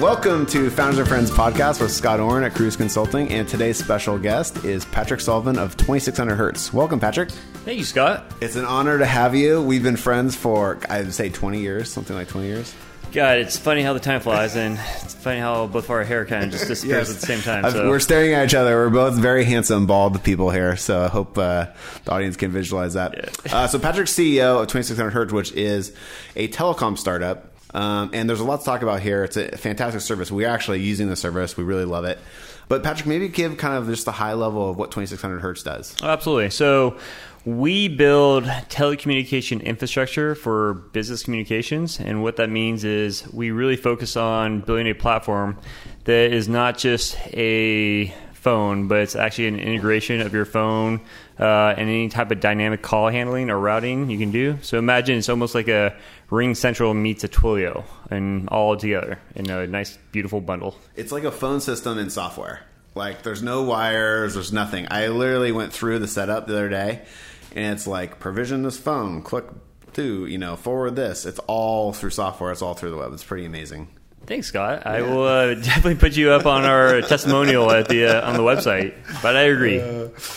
Welcome to Founders and Friends podcast with Scott Orn at Kruze Consulting, and today's special guest is Patrick Sullivan of 2600 Hertz. Welcome, Patrick. Thank you, Scott. It's an honor to have you. We've been friends for, I'd say, 20 years, something like 20 years. God, it's funny how the time flies, and it's funny how both of our hair kind of just disappears Yes. at the same time. So. We're staring at each other. We're both very handsome, bald people here, so I hope uh, the audience can visualize that. Uh, so, Patrick's CEO of 2600 Hertz, which is a telecom startup. Um, and there's a lot to talk about here. It's a fantastic service. We're actually using the service. We really love it. But Patrick, maybe give kind of just the high level of what 2600 Hertz does. Absolutely. So we build telecommunication infrastructure for business communications, and what that means is we really focus on building a platform that is not just a phone, but it's actually an integration of your phone uh, and any type of dynamic call handling or routing you can do. So imagine it's almost like a Ring Central meets a Twilio, and all together in a nice, beautiful bundle. It's like a phone system in software. Like there's no wires, there's nothing. I literally went through the setup the other day, and it's like provision this phone, click to you know forward this. It's all through software. It's all through the web. It's pretty amazing. Thanks, Scott. I will uh, definitely put you up on our testimonial at the uh, on the website. But I agree.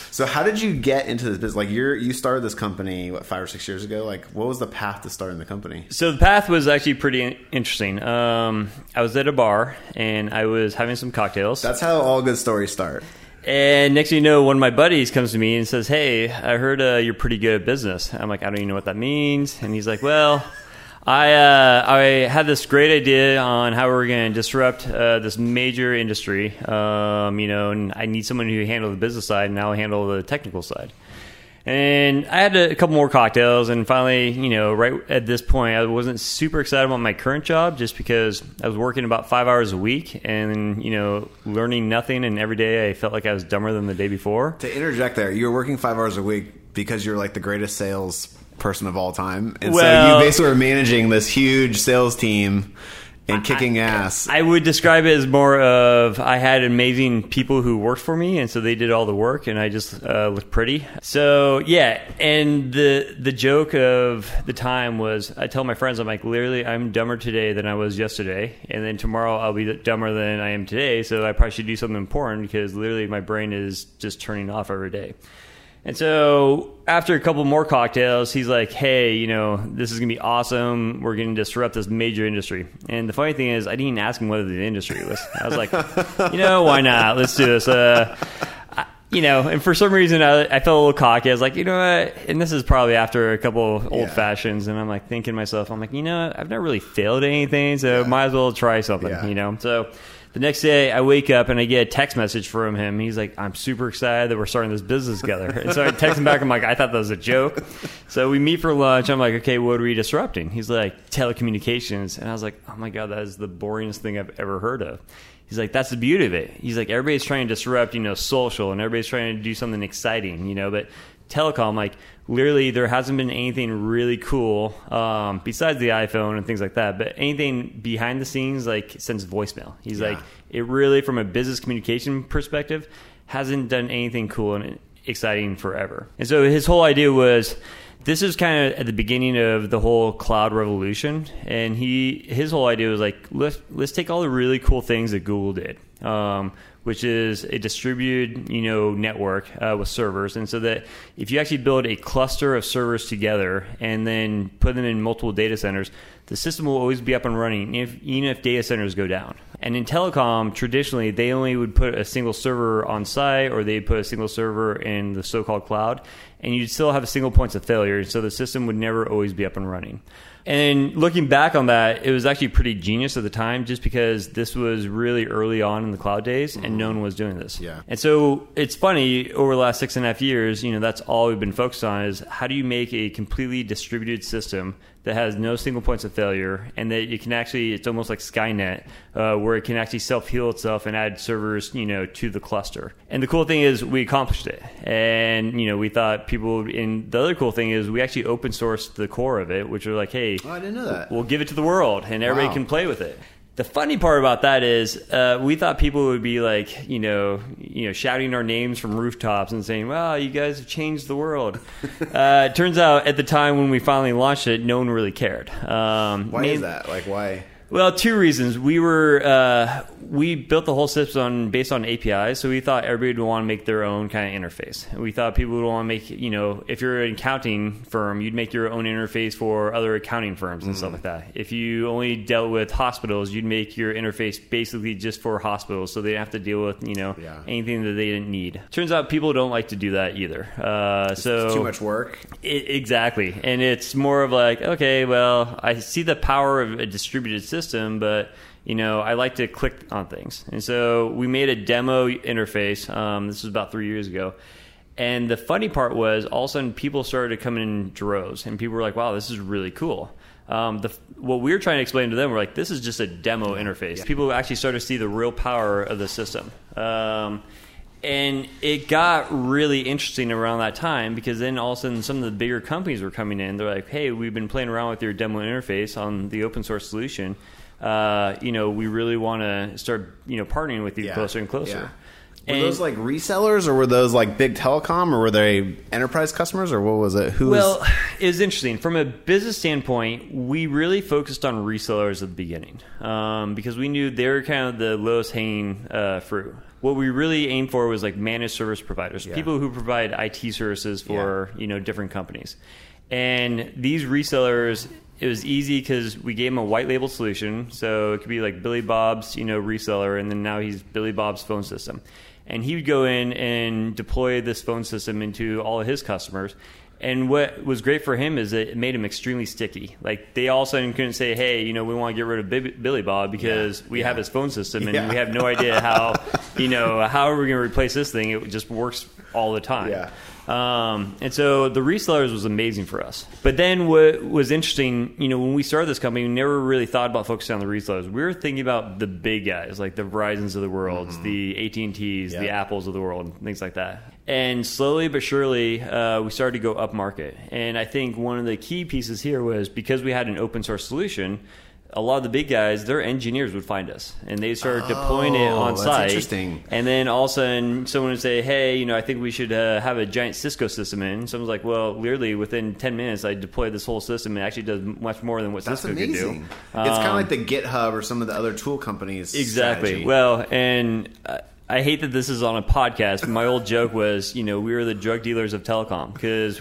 So how did you get into this business? Like you're you started this company what five or six years ago. Like what was the path to starting the company? So the path was actually pretty interesting. Um, I was at a bar and I was having some cocktails. That's how all good stories start. And next thing you know, one of my buddies comes to me and says, "Hey, I heard uh, you're pretty good at business." I'm like, "I don't even know what that means." And he's like, "Well." I uh, I had this great idea on how we're going to disrupt uh, this major industry, um, you know, and I need someone who handle the business side, and I'll handle the technical side. And I had a, a couple more cocktails, and finally, you know, right at this point, I wasn't super excited about my current job just because I was working about five hours a week, and you know, learning nothing, and every day I felt like I was dumber than the day before. To interject there, you were working five hours a week because you're like the greatest sales person of all time, and so you basically were managing this huge sales team and kicking ass. I would describe it as more of I had amazing people who worked for me, and so they did all the work, and I just uh, looked pretty. So yeah, and the the joke of the time was I tell my friends I'm like literally I'm dumber today than I was yesterday, and then tomorrow I'll be dumber than I am today. So I probably should do something important because literally my brain is just turning off every day. And so after a couple more cocktails, he's like, "Hey, you know, this is gonna be awesome. We're gonna disrupt this major industry." And the funny thing is, I didn't even ask him whether the industry was. I was like, "You know, why not? Let's do this." Uh, I- you know, and for some reason, I, I felt a little cocky. I was like, you know what? And this is probably after a couple of old Yeah. fashions, and I'm like thinking to myself, I'm like, you know, what? I've never really failed at anything, so might as well try something. Yeah. You know, so. The next day, I wake up and I get a text message from him. He's like, "I'm super excited that we're starting this business together." And so I text him back. I'm like, "I thought that was a joke." So we meet for lunch. I'm like, "Okay, what are we disrupting?" He's like, "Telecommunications," and I was like, "Oh my god, that is the boringest thing I've ever heard of." He's like, "That's the beauty of it." He's like, "Everybody's trying to disrupt, you know, social, and everybody's trying to do something exciting, you know, but." Telecom, like literally, there hasn't been anything really cool um, besides the iPhone and things like that. But anything behind the scenes, like sends voicemail. He's Yeah. like, it really, from a business communication perspective, hasn't done anything cool and exciting forever. And so his whole idea was this is kind of at the beginning of the whole cloud revolution. And he his whole idea was like, let's, let's take all the really cool things that Google did. Um, which is a distributed, you know, network uh, with servers, and so that if you actually build a cluster of servers together and then put them in multiple data centers, the system will always be up and running, if, even if data centers go down. And in telecom, traditionally, they only would put a single server on site, or they'd put a single server in the so-called cloud, and you'd still have a single points of failure, so the system would never always be up and running. And looking back on that, it was actually pretty genius at the time, just because this was really early on in the cloud days, and mm-hmm. no one was doing this. Yeah. And so it's funny over the last six and a half years, you know, that's all we've been focused on is how do you make a completely distributed system that has no single points of failure, and that you can actually, it's almost like Skynet, uh, where it can actually self heal itself and add servers, you know, to the cluster. And the cool thing is we accomplished it, and you know, we thought people. would- And the other cool thing is we actually open sourced the core of it, which are like, hey, Oh, I didn't know that. we'll give it to the world, and everybody Wow. can play with it. The funny part about that is, uh, we thought people would be like, you know, you know, shouting our names from rooftops and saying, "Wow, you guys have changed the world." uh, it turns out, at the time when we finally launched it, no one really cared. Um, Why main- is that? Like why? Well, two reasons. We were uh, we built the whole system on, based on APIs, so we thought everybody would want to make their own kind of interface. We thought people would want to make, you know, if you're an accounting firm, you'd make your own interface for other accounting firms and mm. stuff like that. If you only dealt with hospitals, you'd make your interface basically just for hospitals, so they have to deal with, you know, yeah. anything that they didn't need. Turns out people don't like to do that either. Uh, so too much work. It, exactly, and it's more of like, okay, well, I see the power of a distributed system, but you know, I like to click on things. And so we made a demo interface. Um, this was about three years ago. And the funny part was, all of a sudden, people started to come in droves, and people were like, "Wow, this is really cool." Um, the, what we were trying to explain to them were like, "This is just a demo interface." Yeah. People actually started to see the real power of the system, um, and it got really interesting around that time because then all of a sudden, some of the bigger companies were coming in. They're like, "Hey, we've been playing around with your demo interface on the open source solution." uh, you know, we really want to start, you know, partnering with you yeah. closer and closer. Were and, those like resellers, or were those like big telecom, or were they enterprise customers, or what was it? Who? Well, was... it was interesting from a business standpoint. We really focused on resellers at the beginning um, because we knew they were kind of the lowest hanging uh, fruit. What we really aimed for was like managed service providers, yeah. people who provide IT services for yeah. you know different companies, and these resellers it was easy because we gave him a white label solution. So it could be like Billy Bob's, you know, reseller, and then now he's Billy Bob's phone system. And he would go in and deploy this phone system into all of his customers. And what was great for him is that it made him extremely sticky. Like they all of a sudden couldn't say, "Hey, you know, we want to get rid of Billy Bob because yeah, we yeah. have his phone system and yeah. we have no idea how, you know, how are we going to replace this thing? It just works all the time." Um, and so the resellers was amazing for us. But then what was interesting, you know, when we started this company, we never really thought about focusing on the resellers. We were thinking about the big guys, like the Verizons of the world, mm-hmm. the AT and T's, the Apples of the world, things like that. And slowly but surely, uh, we started to go up market. And I think one of the key pieces here was because we had an open source solution a lot of the big guys, their engineers would find us, and they started oh, deploying it on site. Interesting. And then all of a sudden, someone would say, "Hey, you know, I think we should uh, have a giant Cisco system in." Someone's like, "Well, literally within ten minutes, I deployed this whole system. It actually does much more than what That's Cisco amazing. could do." Um, it's kind of like the GitHub or some of the other tool companies. Exactly. Strategy. Well, and. Uh, I hate that this is on a podcast. But my old joke was, you know, we were the drug dealers of telecom because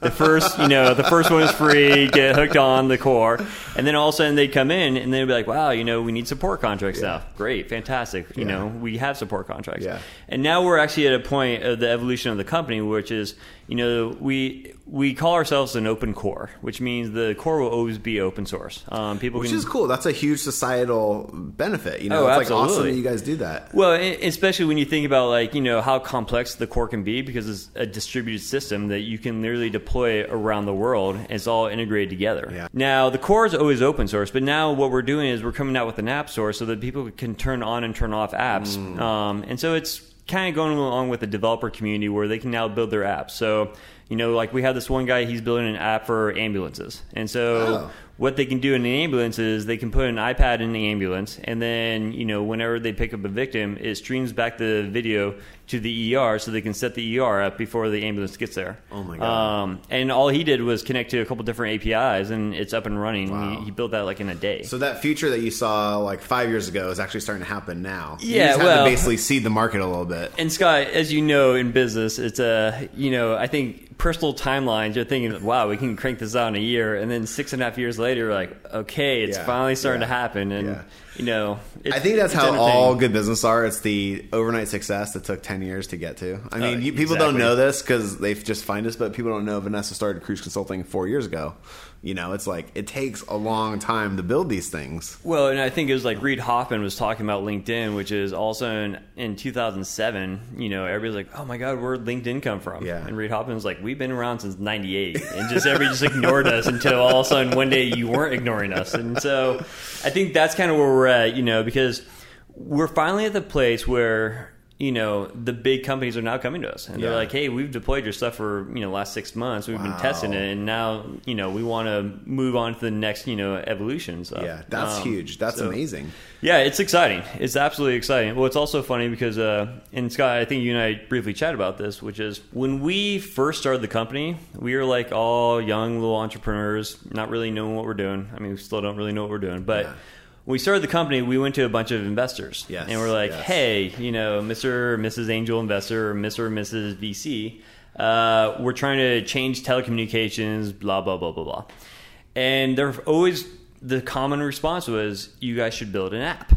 the first, you know, the first one is free, get hooked on the core, and then all of a sudden they'd come in and they'd be like, "Wow, you know, we need support contracts yeah. now. Great, fantastic. You yeah. know, we have support contracts." Yeah. And now we're actually at a point of the evolution of the company, which is, you know, we we call ourselves an open core, which means the core will always be open source. Um, people, which can, is cool. That's a huge societal benefit. You know, oh, it's absolutely. like awesome that you guys do that. Well, especially when you think about like you know how complex the core can be because it's a distributed system that you can literally deploy around the world. And it's all integrated together. Yeah. Now the core is always open source, but now what we're doing is we're coming out with an app store so that people can turn on and turn off apps. Mm. Um, and so it's kind of going along with the developer community where they can now build their apps. So you know, like we have this one guy, he's building an app for ambulances. And so oh what they can do in an ambulance is they can put an iPad in the ambulance, and then you know whenever they pick up a victim, it streams back the video to the ER so they can set the ER up before the ambulance gets there. Oh my god! Um, and all he did was connect to a couple different APIs, and it's up and running. Wow. He, he, built that like in a day. So that feature that you saw like five years ago is actually starting to happen now. Yeah, you well, to basically seed the market a little bit. And Scott, as you know, in business, it's a you know I think personal timelines, you're thinking, wow, we can crank this out in a year. And then six and a half years later, you're like, okay, it's yeah, finally starting yeah, to happen. And, yeah. you know, I think that's how all good business are. It's the overnight success that took 10 years to get to. I mean, uh, you, people exactly. don't know this because they just find us, but people don't know Vanessa started Kruze Consulting four years ago. You know, it's like it takes a long time to build these things. Well, and I think it was like Reid Hoffman was talking about LinkedIn, which is also in, in 2007. You know, everybody's like, "Oh my God, where'd LinkedIn come from?" Yeah. And Reid Hoffman's like, "We've been around since '98, and just everybody just ignored us until all of a sudden one day you weren't ignoring us." And so, I think that's kind of where we're at. You know, because we're finally at the place where you know, the big companies are now coming to us and Yeah. they're like, "Hey, we've deployed your stuff for you know last six months. We've been testing it, and now you know we want to move on to the next you know evolution stuff." Yeah, that's Um, huge. That's so- amazing. yeah, it's exciting. It's absolutely exciting. Well, it's also funny because, uh, and Scott, I think you and I briefly chat about this, which is when we first started the company, we were like all young little entrepreneurs, not really knowing what we're doing. I mean, we still don't really know what we're doing, but. Yeah. When we started the company, we went to a bunch of investors, Yes, and we're like, yes. "Hey, you know, Mr. or Mrs. Angel Investor, or Mr. or Mrs. VC, uh, we're trying to change telecommunications, blah blah blah blah blah." And they're always the common response was, "You guys should build an app."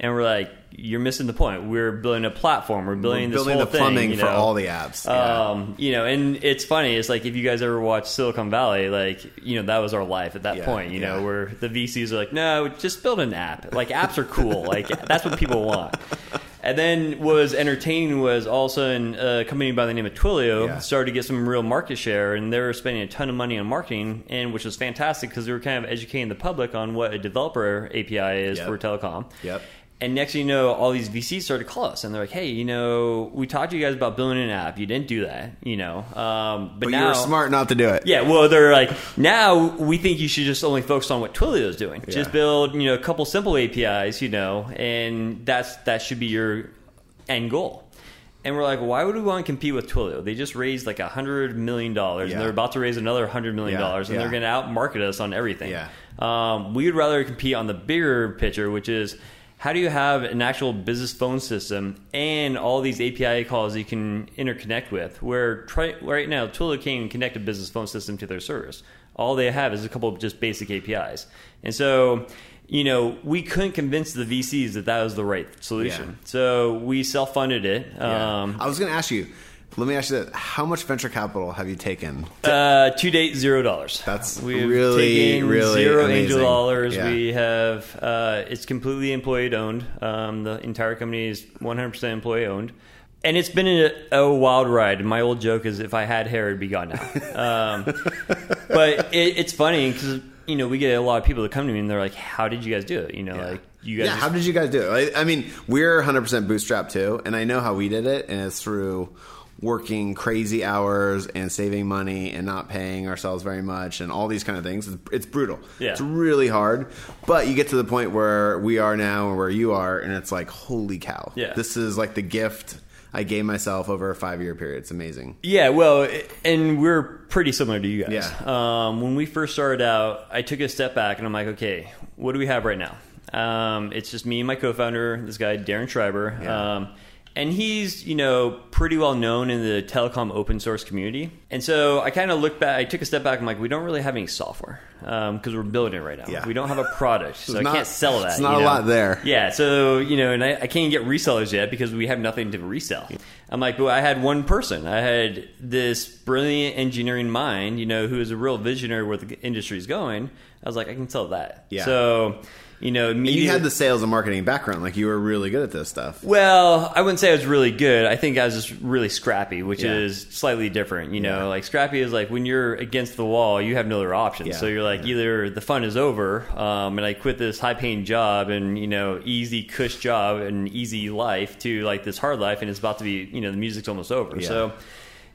And we're like, "You're missing the point. We're building a platform. We're building We're this building whole the plumbing thing, you for all the apps. Yeah. Um, you know, and it's funny. It's like if you guys ever watch Silicon Valley, like you know that was our life at that Yeah, point. You know, where the VCs are like, "No, just build an app. Like apps are cool. like that's what people want." And then what was entertaining was all of a sudden a company by the name of Twilio Yeah. started to get some real market share, and they were spending a ton of money on marketing, and which was fantastic because they were kind of educating the public on what a developer API is Yep. for telecom. Yep. And next thing you know, all these VCs started to call us, and they're like, "Hey, you know, we talked to you guys about building an app. You didn't do that, you know. Um, but, but now, you were smart not to do it. yeah. Well, they're like, now we think you should just only focus on what Twilio is doing. Yeah. Just build, you know, a couple simple APIs, you know, and that's that should be your end goal. And we're like, why would we want to compete with Twilio? They just raised like a hundred million dollars, Yeah. and they're about to raise another hundred million Yeah, dollars, and yeah. they're going to outmarket us on everything. Yeah. Um, we would rather compete on the bigger picture, which is how do you have an actual business phone system and all these API calls you can interconnect with? Where try, right now, Twilio can't even connect a business phone system to their service. All they have is a couple of just basic APIs. And so, you know, we couldn't convince the VCs that that was the right solution. Yeah. So we self funded it. Yeah. Um, I was going to ask you. Let me ask you that: How much venture capital have you taken? Uh, to date, zero dollars. That's We've really, really zero amazing. angel dollars. Yeah. We have uh, it's completely employee owned. Um, the entire company is 100 percent employee owned, and it's been a, a wild ride. My old joke is, if I had hair, it'd be gone now. um, but it, it's funny because you know we get a lot of people that come to me and they're like, "How did you guys do it?" You know, Yeah. like you guys. yeah, just- how did you guys do it? I, I mean, we're 100% bootstrapped too, and I know how we did it, and it's through working crazy hours and saving money and not paying ourselves very much and all these kind of things. It's, it's brutal. Yeah. It's really hard, but you get to the point where we are now and where you are, and it's like, holy cow. Yeah. This is like the gift I gave myself over a five year period. It's amazing. Yeah, well, and we're pretty similar to you guys. Yeah. Um, when we first started out, I took a step back and I'm like, okay, what do we have right now? Um, it's just me and my co-founder, this guy Darren Schreiber, Yeah. um, and he's you know pretty well known in the telecom open source community. And so I kind of looked back, I took a step back. I'm like, we don't really have any software um, because we're building it right now. Yeah. We don't have a product, so I can't sell that. it's not you a lot there. Yeah, so you know, and I, I can't get resellers yet because we have nothing to resell. I'm like, but I had one person. I had this brilliant engineering mind, you know, who is a real visionary where the industry is going. I was like, I can sell that. Yeah. So, you know, media, you had the sales and marketing background. Like you were really good at this stuff. well, I wouldn't say I was really good. I think I was just really scrappy, which Yeah. is slightly different. You know, Yeah. like scrappy is like when you're against the wall, you have no other option. Yeah. So you're like either the fun is over, um, and I quit this high paying job and you know easy cush job and easy life to like this hard life, and it's about to be you know the music's almost over. Yeah. So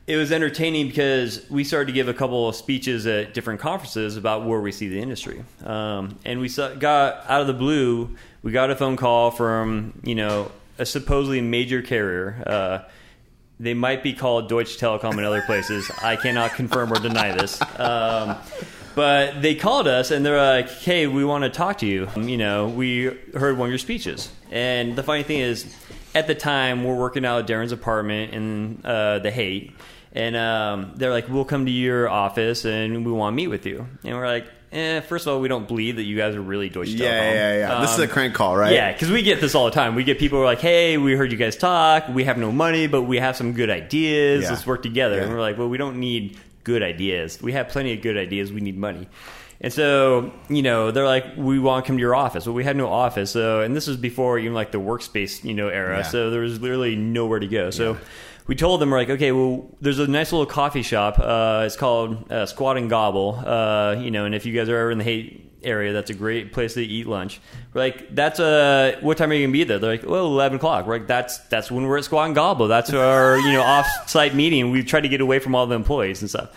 it was entertaining because we started to give a couple of speeches at different conferences about where we see the industry. Um, and we saw, got out of the blue, we got a phone call from, you know, a supposedly major carrier. Uh, they might be called Deutsche Telekom in other places. I cannot confirm or deny this. Um, but they called us and they're like, "Hey, we want to talk to you. Um, You know, we heard one of your speeches." And the funny thing is, at the time, we're working out at Darren's apartment in uh, the Haight, and um, they're like, "We'll come to your office and we want to meet with you." And we're like, "Eh, first of all, we don't believe that you guys are really Deutsche Telekom." Yeah, yeah, yeah. this is Um, a crank call, right? yeah, because we get this all the time. We get people who are like, "Hey, we heard you guys talk. We have no money, but we have some good ideas. Yeah. Let's work together." Yeah. And we're like, "Well, we don't need good ideas. We have plenty of good ideas. We need money." And so, you know, they're like, "We want to come to your office." Well, we had no office, so and this was before even like the workspace, you know, era. Yeah. So there was literally nowhere to go. So. We told them we're like, okay, well, there's a nice little coffee shop. Uh, it's called uh, Squat and Gobble. Uh, you know, and if you guys are ever in the Haight area. That's a great place to eat lunch. We're like, that's a what time are you gonna be there? They're like, well, eleven o'clock. We're like, that's that's when we're at Squat and Gobble. That's our you know off-site meeting. We try to get away from all the employees and stuff.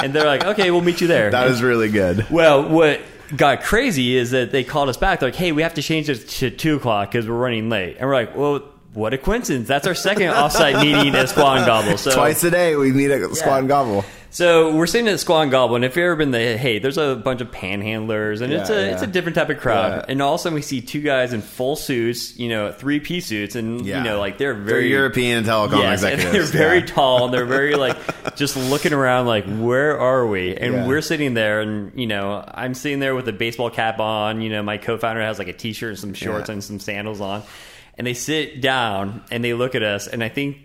And they're like, okay, we'll meet you there. That is really good. Well, what got crazy is that they called us back. They're like, "Hey, we have to change it to two o'clock because we're running late." And we're like, "Well, what a coincidence! That's our second offsite meeting at Squat and Gobble." So Twice a day we meet at Squat and Gobble. so we're sitting at Squat and Gobble, and if you've ever been there, hey, there's a bunch of panhandlers, and it's a yeah. it's a different type of crowd. Yeah. And all of a sudden, we see two guys in full suits, you know, three piece suits, and Yeah. you know, like they're They're very European telecom Yes, and executives. they're very Yeah. tall and they're very like just looking around like where are we? And Yeah. we're sitting there and you know, I'm sitting there with a baseball cap on, you know, my co-founder has like a t-shirt and some shorts Yeah. and some sandals on. And they sit down and they look at us and I think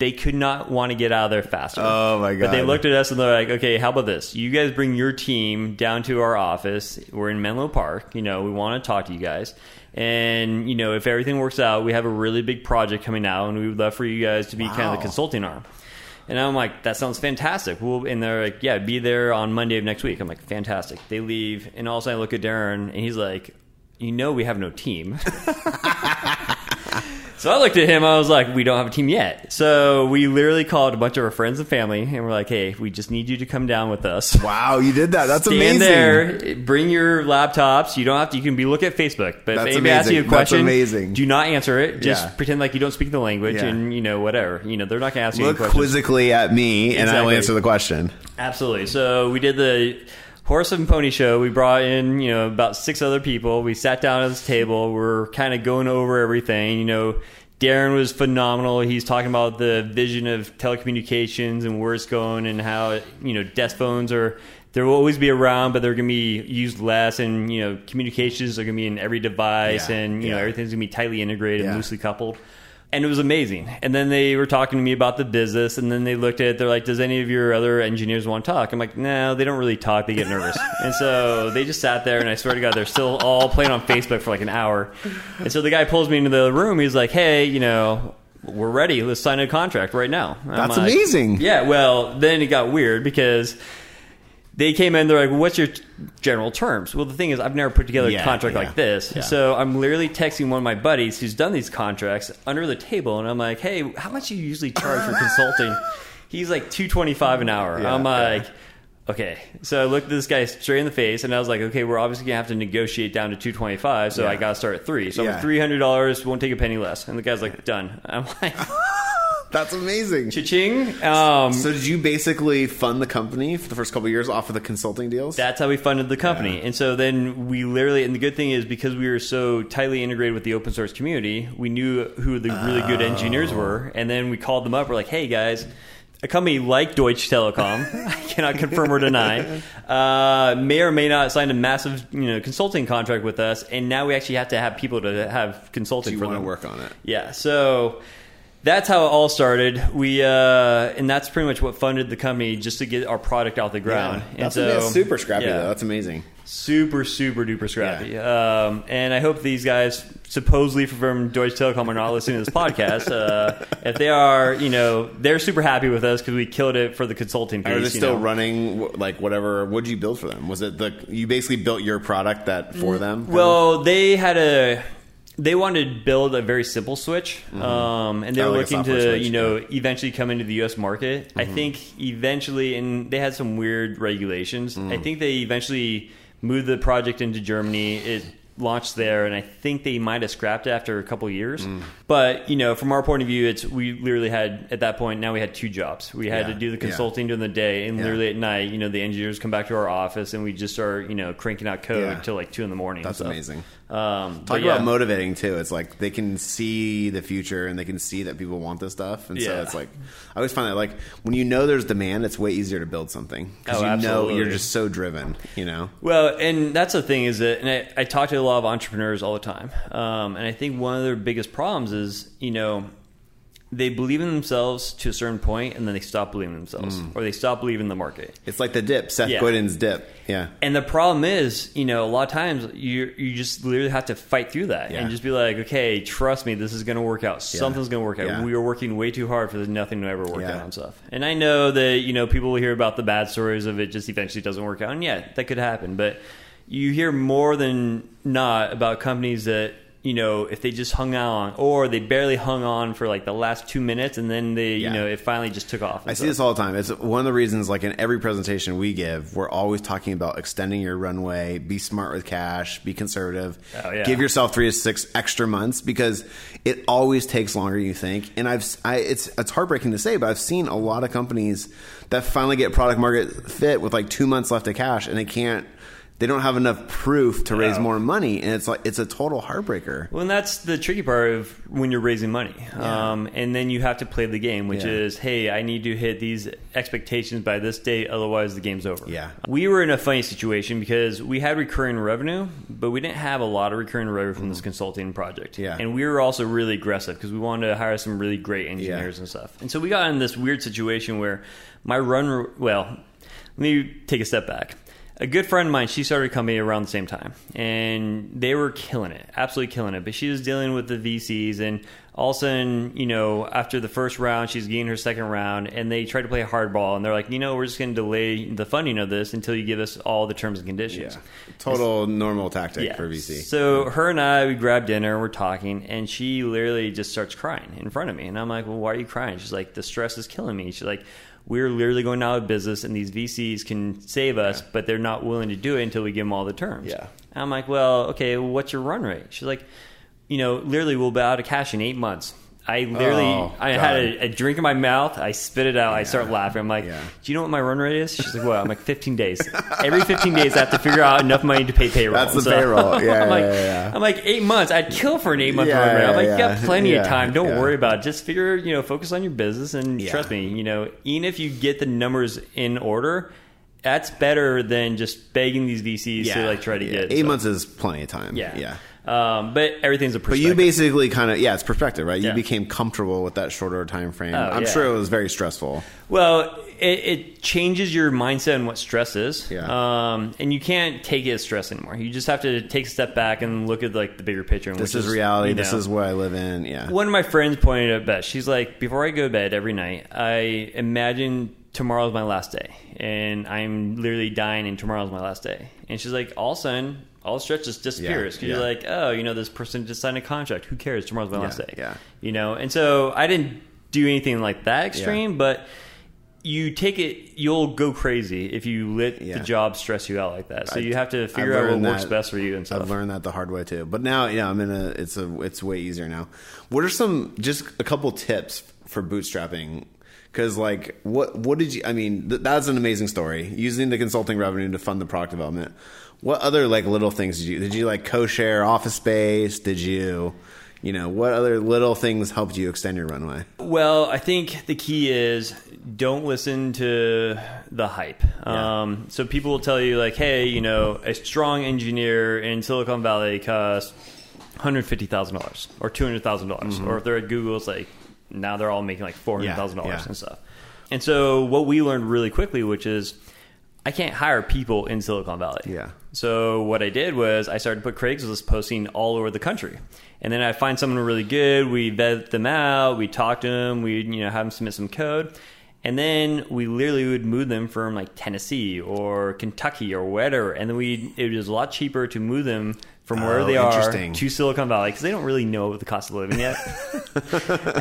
they could not want to get out of there faster. Oh, my god! But they looked at us and they're like, "Okay, how about this? You guys bring your team down to our office. We're in Menlo Park. You know, we want to talk to you guys." And you know, if everything works out, we have a really big project coming out, and we would love for you guys to be kind of the consulting arm. And I'm like, that sounds fantastic. We'll, and they're like, yeah, be there on Monday of next week. I'm like, fantastic. They leave, and all of a sudden I look at Darren, and he's like, you know, we have no team. so I looked at him. I was like, we don't have a team yet. So we literally called a bunch of our friends and family, and we're like, hey, we just need you to come down with us. Wow, you did that. That's Stand amazing. there, bring your laptops. You don't have to. You can be look at Facebook. But That's if anybody asks you a amazing. That's question, amazing. do not answer it. Just Yeah. pretend like you don't speak the language, Yeah. and you know whatever. You know they're not going to ask you Look quizzically at me, and I will answer the question. Absolutely. So we did the horse and pony show. We brought in, you know, about six other people. We sat down at this table. We're kind of going over everything. You know, Darren was phenomenal. He's talking about the vision of telecommunications and where it's going and how, you know, desk phones are. There will always be around, but they're going to be used less, and you know, communications are going to be in every device, Yeah, and you know, everything's going to be tightly integrated Yeah. and loosely coupled and it was amazing. And then they were talking to me about the business, and then they looked at it. They're like, "Does any of your other engineers want to talk?" I'm like, "No, they don't really talk. They get nervous." and so they just sat there, and I swear to God, they're still all playing on Facebook for like an hour. And so the guy pulls me into the room. He's like, "Hey, you know." We're ready. Let's sign a contract right now. I'm That's like, amazing. Yeah. Well, then it got weird because they came in. They're like, "What's your t- general terms?" Well, the thing is, I've never put together Yeah, a contract yeah, like this. yeah. So I'm literally texting one of my buddies who's done these contracts under the table, and I'm like, "Hey, how much do you usually charge for consulting?" He's like two twenty five an hour. Yeah, I'm like. Okay, so I looked at this guy straight in the face, and I was like, "Okay, we're obviously gonna have to negotiate down to two twenty five, so Yeah. I gotta start at three. So Yeah. I'm three hundred dollars, won't take a penny less." And the guy's like, "Done." I'm like, That's amazing. "Cha-ching!" Um, So did you basically fund the company for the first couple of years off of the consulting deals? That's how we funded the company. Yeah. And so then we literally, and the good thing is because we were so tightly integrated with the open source community, we knew who the really good engineers were. And then we called them up. We're like, hey guys, a company like Deutsche Telekom, I cannot confirm or deny, uh, may or may not sign a massive you know consulting contract with us. And now we actually have to have people to have consulting you for want to work on it? Yeah, so that's how it all started. We uh, and that's pretty much what funded the company just to get our product off the ground. And That's, so- that's super scrappy yeah, though. That's amazing. super super duper scrappy. Um, and I hope these guys, supposedly from Deutsche Telekom, are not listening to this podcast. Uh, if they are, you know, they're super happy with us because we killed it for the consulting piece. Are they still know? running like whatever? What did you build for them? Was it the you basically built your product that for them? Mm, Well, they had a. They wanted to build a very simple switch, mm-hmm. um, and they were like looking to, switch, you know, yeah. eventually come into the U.S. market. I mm-hmm. think eventually, and they had some weird regulations. I mm. think they eventually moved the project into Germany. It launched there, and I think they might have scrapped it after a couple of years. Mm. But you know, from our point of view, it's we literally had at that point now we had two jobs. We had Yeah, to do the yeah. consulting during the day, and Yeah. literally at night, you know, the engineers come back to our office, and we just start, you know, cranking out code Yeah. till like two in the morning. That's amazing. Um, Talk yeah. about motivating too. It's like they can see the future and they can see that people want this stuff, and so it's like I always find that like when you know there's demand, it's way easier to build something because Oh, you know you're just so driven. You know, Well, and that's the thing is that, and I, I talk to a lot of entrepreneurs all the time, um, and I think one of their biggest problems is, you know, they believe in themselves to a certain point, and then they stop believing in themselves, Mm. or they stop believing in the market. it's like the dip, Seth Yeah. Godin's dip. Yeah, And the problem is, you know, a lot of times you you just literally have to fight through that Yeah. and just be like, okay, trust me, this is going to work out. Something's going to work out. Yeah. We are working way too hard for nothing to ever work Yeah. out and stuff. And I know that you know people will hear about the bad stories of it just eventually doesn't work out, and yeah, that could happen. But you hear more than not about companies that you know if they just hung on or they barely hung on for like the last two minutes and then they Yeah. you know it finally just took off. I see this all the time. It's one of the reasons, like in every presentation we give, we're always talking about extending your runway, be smart with cash, be conservative, Oh, yeah. give yourself three to six extra months because it always takes longer than you think. And I've, I, it's it's heartbreaking to say, but I've seen a lot of companies that finally get product market fit with like two months left of cash, and they can't. They don't have enough proof to raise No. more money, and it's like it's a total heartbreaker. Well, and that's the tricky part of when you're raising money. Um, and then you have to play the game, which Yeah. is, hey, I need to hit these expectations by this date, otherwise the game's over. Yeah. We were in a funny situation because we had recurring revenue, but we didn't have a lot of recurring revenue from this consulting project. Mm. Yeah. And we were also really aggressive because we wanted to hire some really great engineers and stuff. And so we got in this weird situation where my run, well, let me take a step back. A good friend of mine, she started a company around the same time, and they were killing it, absolutely killing it. But she was dealing with the VCs, and all of a sudden, you know, after the first round, she's getting her second round, and they tried to play hardball, and they're like, you know, we're just going to delay the funding of this until you give us all the terms and conditions. Total normal tactic for VC. So her and I, we grabbed dinner, we're talking, and she literally just starts crying in front of me. And I'm like, well, why are you crying? She's like, the stress is killing me. She's like, we're literally going out of business, and these VCs can save us, but they're not willing to do it until we give them all the terms. Yeah. And I'm like, well, okay, what's your run rate? She's like, you know, literally, we'll be out of cash in eight months. I literally, Oh, I God. had a, a drink in my mouth. I spit it out. I start laughing. I'm like, Yeah. do you know what my run rate is? She's like, what? I'm like, 15 days. Every 15 days, I have to figure out enough money to pay payroll. That's the payroll. Yeah, I'm like, yeah, yeah. I'm like, eight months. I'd kill for an eight month Yeah, run rate. I'm like, yeah, you got yeah. plenty of time. Don't yeah. worry about it. Just figure, you know, focus on your business and Yeah. trust me, you know, even if you get the numbers in order, that's better than just begging these VCs to like try to Yeah. get eight so- months is plenty of time. Yeah, yeah. Um, but everything's a perspective. But you basically kind of yeah, it's perspective, right? You Yeah. became comfortable with that shorter time frame. Oh, I'm yeah. sure it was very stressful. Well, it, it changes your mindset on what stress is. Yeah. Um, and you can't take it as stress anymore. You just have to take a step back and look at like the bigger picture. This is reality. you This is what I live in. Yeah. One of my friends pointed out best. She's like, before I go to bed every night, I imagine tomorrow's my last day, and I'm literally dying, and tomorrow's my last day. And she's like, all of a sudden, all the stress just disappears. 'Cause yeah. You're like, oh, you know, this person just signed a contract. Who cares? Tomorrow's my last day. yeah. You know, and so I didn't do anything like that extreme, but you take it, you'll go crazy if you let Yeah. the job stress you out like that. So I- you have to figure out what learned works best for you and stuff. I've learned that the hard way too. But now, yeah, I'm in a. It's a. It's way easier now. What are some just a couple tips for bootstrapping? Because like, what what did you? I mean, th- that's an amazing story. Using the consulting revenue to fund the product development. What other like little things did you? Did you like co-share office space? Did you? You know, what other little things helped you extend your runway? Well, I think the key is don't listen to the hype. Yeah. Um, so people will tell you like, hey, you know, a strong engineer in Silicon Valley costs hundred fifty thousand dollars or two hundred thousand dollars, or if they're at Google, it's like now they're all making like four hundred thousand Mm-hmm. Yeah, dollars yeah. and stuff. And so what we learned really quickly, which is I can't hire people in Silicon Valley. Yeah. So what I did was I started to put Craigslist posting all over the country, and then I find someone really good. We vet them out. We talk to them. We you know have them submit some code, and then we literally would move them from like Tennessee or Kentucky or whatever, and then we it was a lot cheaper to move them from oh, where Oh, they are to Silicon Valley because they don't really know the cost of living yet.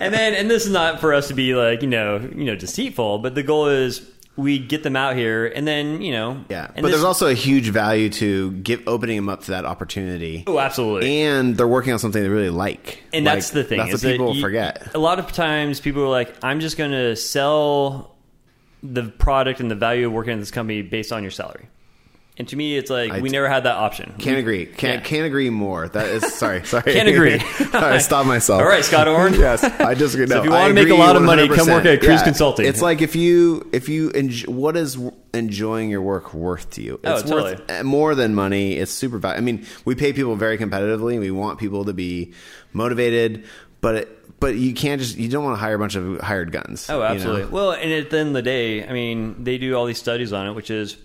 and then and this is not for us to be like you know you know deceitful, but the goal is we get them out here, and then you know Yeah, but this- there's also a huge value to give opening them up to that opportunity. oh absolutely. and they're working on something they really like. And Like, that's the thing. That's what that people you- forget. A lot of times people are like, I'm just going to sell the product and the value of working at this company based on your salary. And to me, it's like I we never had that option. Can't We- agree. Can't yeah. can't agree more. That is sorry. Sorry. Can't agree. I stopped myself. All right, Scott Orn. yes, I disagree. no, if you I wanna make a lot of money, come work at Kruze Consulting. It's like if you if you enj- what is enjoying your work worth to you? Oh, It's totally. worth more than money. It's super valuable. I mean, we pay people very competitively. We want people to be motivated, but it, but you can't just you don't want to hire a bunch of hired guns. Oh, you know? absolutely. Well, and at the end of the day, I mean, they do all these studies on it, which is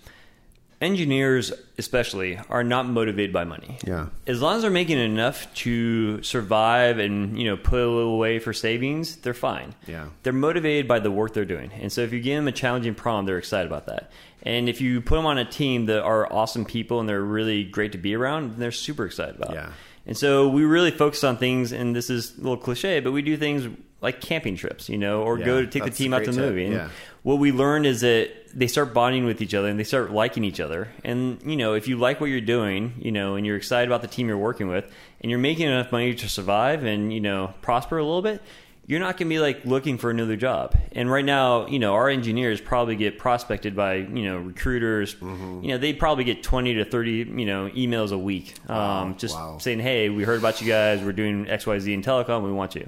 engineers especially are not motivated by money. Yeah. As long as they're making enough to survive and, you know, put a little away for savings, they're fine. Yeah. They're motivated by the work they're doing. And so if you give them a challenging problem, they're excited about that. And if you put them on a team that are awesome people and they're really great to be around, then they're super excited about. it. Yeah. And so we really focus on things, and this is a little cliche, but we do things like camping trips, you know, or Yeah, go to take the team out to the tip, movie. And yeah. What we learned is that they start bonding with each other and they start liking each other. And, you know, if you like what you're doing, you know, and you're excited about the team you're working with, and you're making enough money to survive and, you know, prosper a little bit, you're not going to be like looking for another job. And right now, you know, our engineers probably get prospected by, you know, recruiters. Mm-hmm. You know, they probably get 20 to 30, you know, emails a week. Um, just wow. saying, hey, we heard about you guys. We're doing XYZ in telecom. We want you.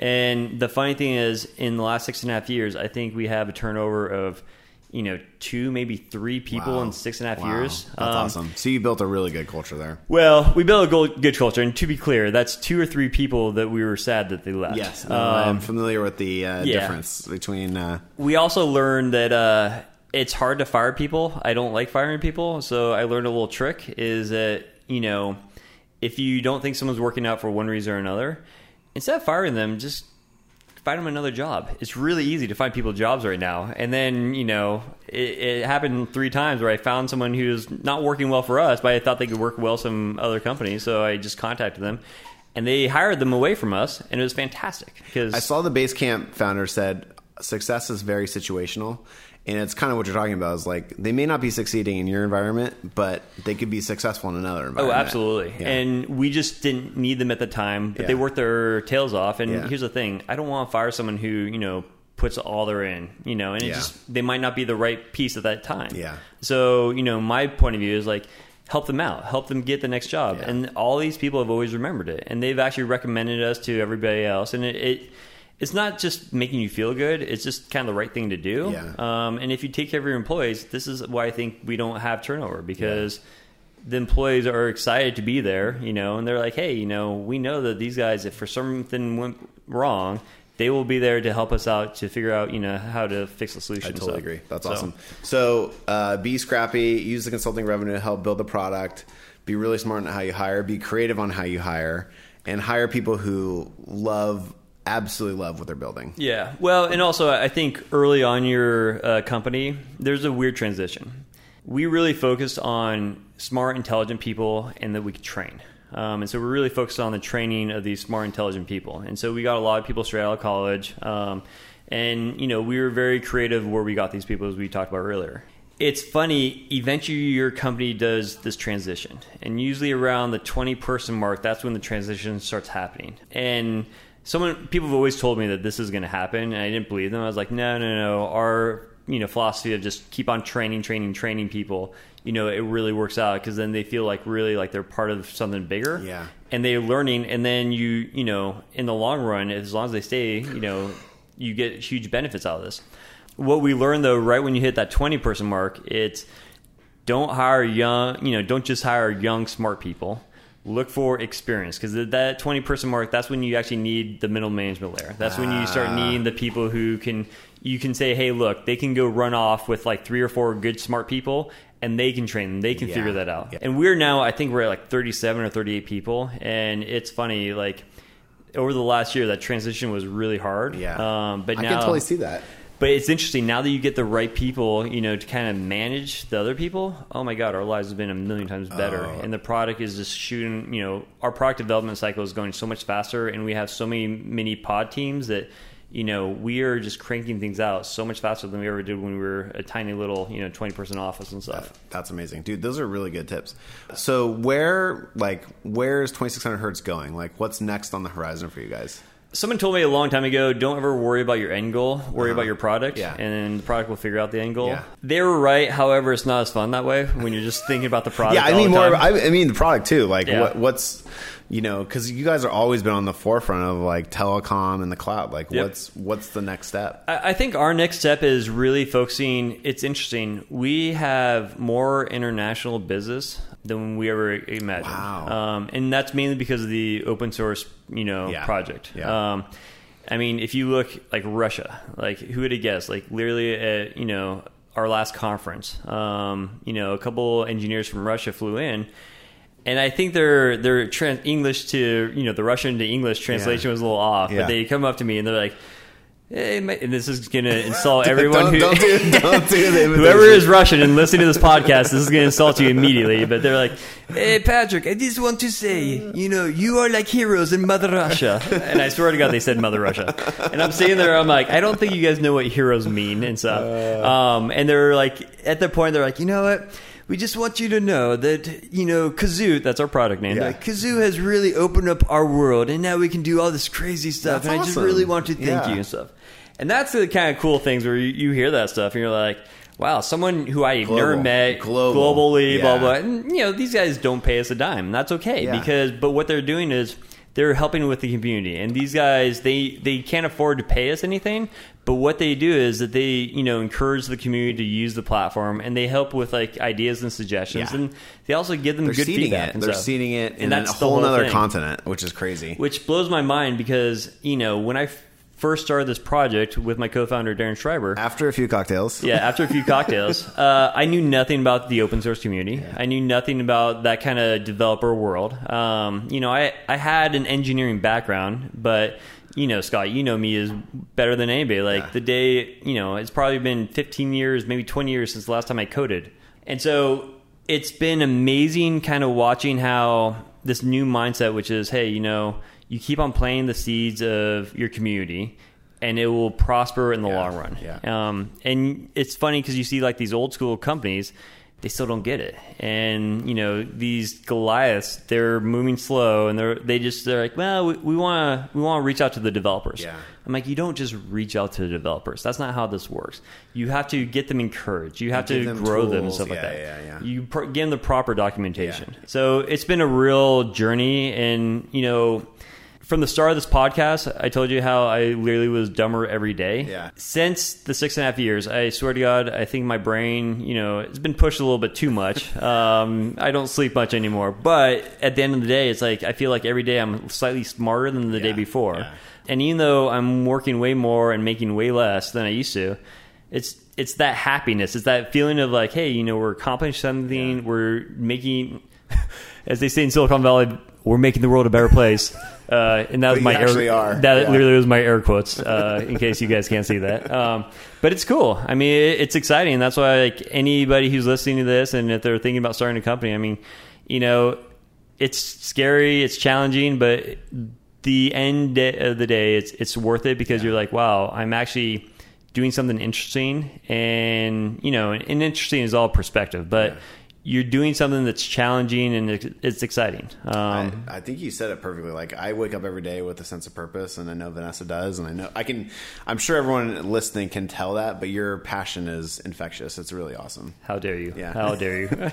And the funny thing is, in the last six and a half years, I think we have a turnover of, you know, two, maybe three people Wow. in six and a half Wow. years. That's Um, awesome. So you built a really good culture there. Well, we built a good, culture, and to be clear, that's two or three people that we were sad that they left. Yes, Um, I'm familiar with the uh, yeah. difference between. Uh, we also learned that uh, it's hard to fire people. I don't like firing people, so I learned a little trick: is that you know, if you don't think someone's working out for one reason or another, instead of firing them, just find them another job. It's really easy to find people jobs right now. And then you know, it, it happened three times where I found someone who's not working well for us, but I thought they could work well some other company, so I just contacted them. And they hired them away from us, and it was fantastic because I saw the Basecamp founder said success is very situational. And it's kind of what you're talking about is like they may not be succeeding in your environment, but they could be successful in another oh, environment Oh, absolutely. Yeah. And we just didn't need them at the time, but Yeah. they worked their tails off. And Yeah. here's the thing: I don't want to fire someone who you know puts all they're in, you know, and it just they might not be the right piece at that time. Yeah. So you know, my point of view is like help them out, help them get the next job, Yeah. and all these people have always remembered it, and they've actually recommended us to everybody else, and it. it it's not just making you feel good; it's just kind of the right thing to do. Yeah. Um, and if you take care of your employees, this is why I think we don't have turnover because the employees are excited to be there, you know, and they're like, hey, you know, we know that these guys, if for something went wrong, they will be there to help us out to figure out, you know, how to fix the solution. I totally So- agree. That's so- awesome. So uh, be scrappy, use the consulting revenue to help build the product, be really smart on how you hire, be creative on how you hire, and hire people who love, absolutely love what they're building. Yeah. Well, and also I think early on your uh, company, there's a weird transition. We really focused on smart, intelligent people, and that we could train. Um, and so we're really focused on the training of these smart, intelligent people. And so we got a lot of people straight out of college. Um, and you know, we were very creative where we got these people, as we talked about earlier. It's funny. Eventually, your company does this transition, and usually around the twenty person mark, that's when the transition starts happening. And someone, people have always told me that this is going to happen, and I didn't believe them. I was like, no, no, no. Our you know philosophy of just keep on training, training, training people. You know, it really works out because then they feel like really like they're part of something bigger Yeah. and they're learning and then you you know in the long run as long as they stay you know you get huge benefits out of this what we learned though right when you hit that 20 person mark it's don't hire young you know don't just hire young smart people look for experience because that 20 person mark that's when you actually need the middle management layer that's when you start Ah. needing the people who can you can say hey look they can go run off with like three or four good smart people and they can train them they can Yeah. figure that out Yeah. and we're now i think we're at like 37 or 38 people and it's funny like over the last year that transition was really hard Yeah. um, but I now can totally see that. But it's interesting now that you get the right people, you know, to kind of manage the other people. Oh my God, our lives have been a million times better, Oh. and the product is just shooting. You know, our product development cycle is going so much faster, and we have so many mini pod teams that. You know, we are just cranking things out so much faster than we ever did when we were a tiny little, you know, twenty person office and stuff. That's amazing, dude. Those are really good tips. So where, like, where's 2600 hertz going? Like, what's next on the horizon for you guys? Someone told me a long time ago, don't ever worry about your end goal, worry about your product, Uh-huh. Yeah. and the product will figure out the end goal. Yeah. They were right, however, it's not as fun that way when you're just thinking about the product. yeah, I all mean the more. I, I mean the product too. Like, Yeah. what, what's you know, because you guys are always been on the forefront of like telecom and the cloud. Like, Yep. what's what's the next step? I I think our next step is really focusing. It's interesting. We have more international business than we ever imagined. Wow. Um, and that's mainly because of the open source, you know, Yeah. project. Yeah. Um, I mean, if you look like Russia, like who would have guessed? Like literally, a, you know, our last conference. Um, you know, a couple engineers from Russia flew in, and I think their their trans- English to you know the Russian to English translation Yeah. was a little off. But they come up to me and they're like, and this is going to insult everyone don't, who don't do, don't do Whoever is Russian and listening to this podcast, this is going to insult you immediately. But they're like, "Hey, Patrick, I just want to say, you know, you are like heroes in Mother Russia." And I swear to God, they said Mother Russia. And I'm sitting there, I'm like, I don't think you guys know what heroes mean and stuff. Um, and they're like, at the point, they're like, you know what? We just want you to know that, you know, Kazoo, that's our product name. Yeah. Like, Kazoo has really opened up our world, and now we can do all this crazy stuff. That's and I just really want to thank Yeah. you and stuff. And that's the kind of cool things where you, you hear that stuff and you're like, wow, someone who I Global. never met Global. globally, blah, Yeah. blah. And, you know, these guys don't pay us a dime. And that's okay Yeah. because, but what they're doing is they're helping with the community. And these guys, they, they can't afford to pay us anything. But what they do is that they, you know, encourage the community to use the platform and they help with like ideas and suggestions. Yeah. And they also give them They're good feedback. and They're stuff. seeding it And in a that's the whole whole other thing continent, which is crazy. which blows my mind because you know when I first started this project with my co-founder Darren Schreiber. After a few cocktails, Yeah, after a few cocktails, uh, I knew nothing about the open source community. I knew nothing about that kind of developer world. Um, you know, I, I had an engineering background, but you know, Scott, you know me is better than anybody. Like Yeah. the day, you know, it's probably been 15 years, maybe 20 years since the last time I coded, and so it's been amazing, kind of watching how this new mindset, which is, hey, you know, you keep on planting the seeds of your community. And it will prosper in the Yeah, long run. yeah. Um, and it's funny because you see like these old school companies, they still don't get it. And you know these Goliaths, they're moving slow, and they're they just they're like, well, we want to we want to reach out to the developers. Yeah. I'm like, you don't just reach out to the developers. That's not how this works. You have to get them encouraged. You have give to them grow them and tools. stuff like that. yeah, yeah. You pro- give them the proper documentation. So it's been a real journey, and you know. From the start of this podcast, I told you how I literally was dumber every day. Yeah. Since the six and a half years, I swear to God, I think my brain, you know, it's been pushed a little bit too much. Um, I don't sleep much anymore. But at the end of the day, it's like I feel like every day I'm slightly smarter than the day before. yeah. And even though I'm working way more and making way less than I used to, it's it's that happiness. It's that feeling of like, hey, you know, we're accomplishing something. We're making, as they say in Silicon Valley, we're making the world a better place. Uh, and that was my air, are. That Yeah. literally was my air quotes. Uh, in case you guys can't see that, um, but it's cool. I mean, it, it's exciting. That's why like anybody who's listening to this, and if they're thinking about starting a company, I mean, you know, it's scary, it's challenging, but the end of the day, it's it's worth it because you're like, wow, I'm actually doing something interesting, and you know, and, and interesting is all perspective, but. You're doing something that's challenging and it's, exciting. Um, I, I think you said it perfectly. Like I wake up every day with a sense of purpose, and I know Vanessa does, and I know I can. I'm sure everyone listening can tell that, but your passion is infectious. It's really awesome. how dare you? Yeah. How dare you?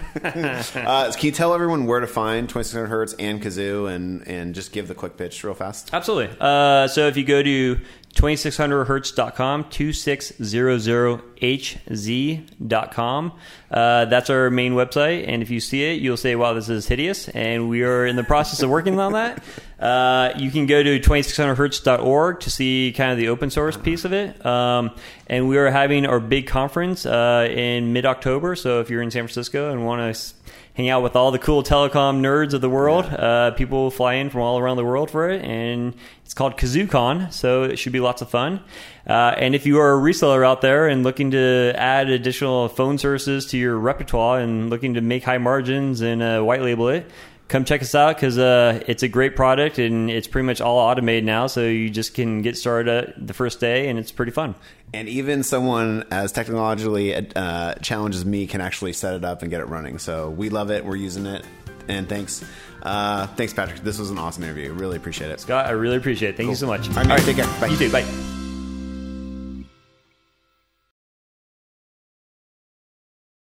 Uh, can you tell everyone where to find 2600 Hertz and Kazoo, and and just give the quick pitch real fast? Absolutely. Uh, so if you go to 2600hertz.com, 2600hz.com, uh, that's our main website. And if you see it, you'll say, wow, this is hideous. And we are in the process of working on that. Uh, you can go to 2600hertz.org to see kind of the open source piece of it. Um, and we are having our big conference uh, in mid October. So if you're in San Francisco and want to hang out with all the cool telecom nerds of the world. Uh, people fly in from all around the world for it, and it's called KazooCon, so it should be lots of fun. Uh, and if you are a reseller out there and looking to add additional phone services to your repertoire and looking to make high margins and uh, white label it, come check us out because uh, it's a great product and it's pretty much all automated now. So you just can get started the first day, and it's pretty fun. And even someone as technologically uh, challenged as me can actually set it up and get it running. So we love it. We're using it. And thanks, uh, thanks, Patrick. This was an awesome interview. Really appreciate it. Scott, I really appreciate it. Thank you so much. All right, man, take care. Bye. You too. Bye.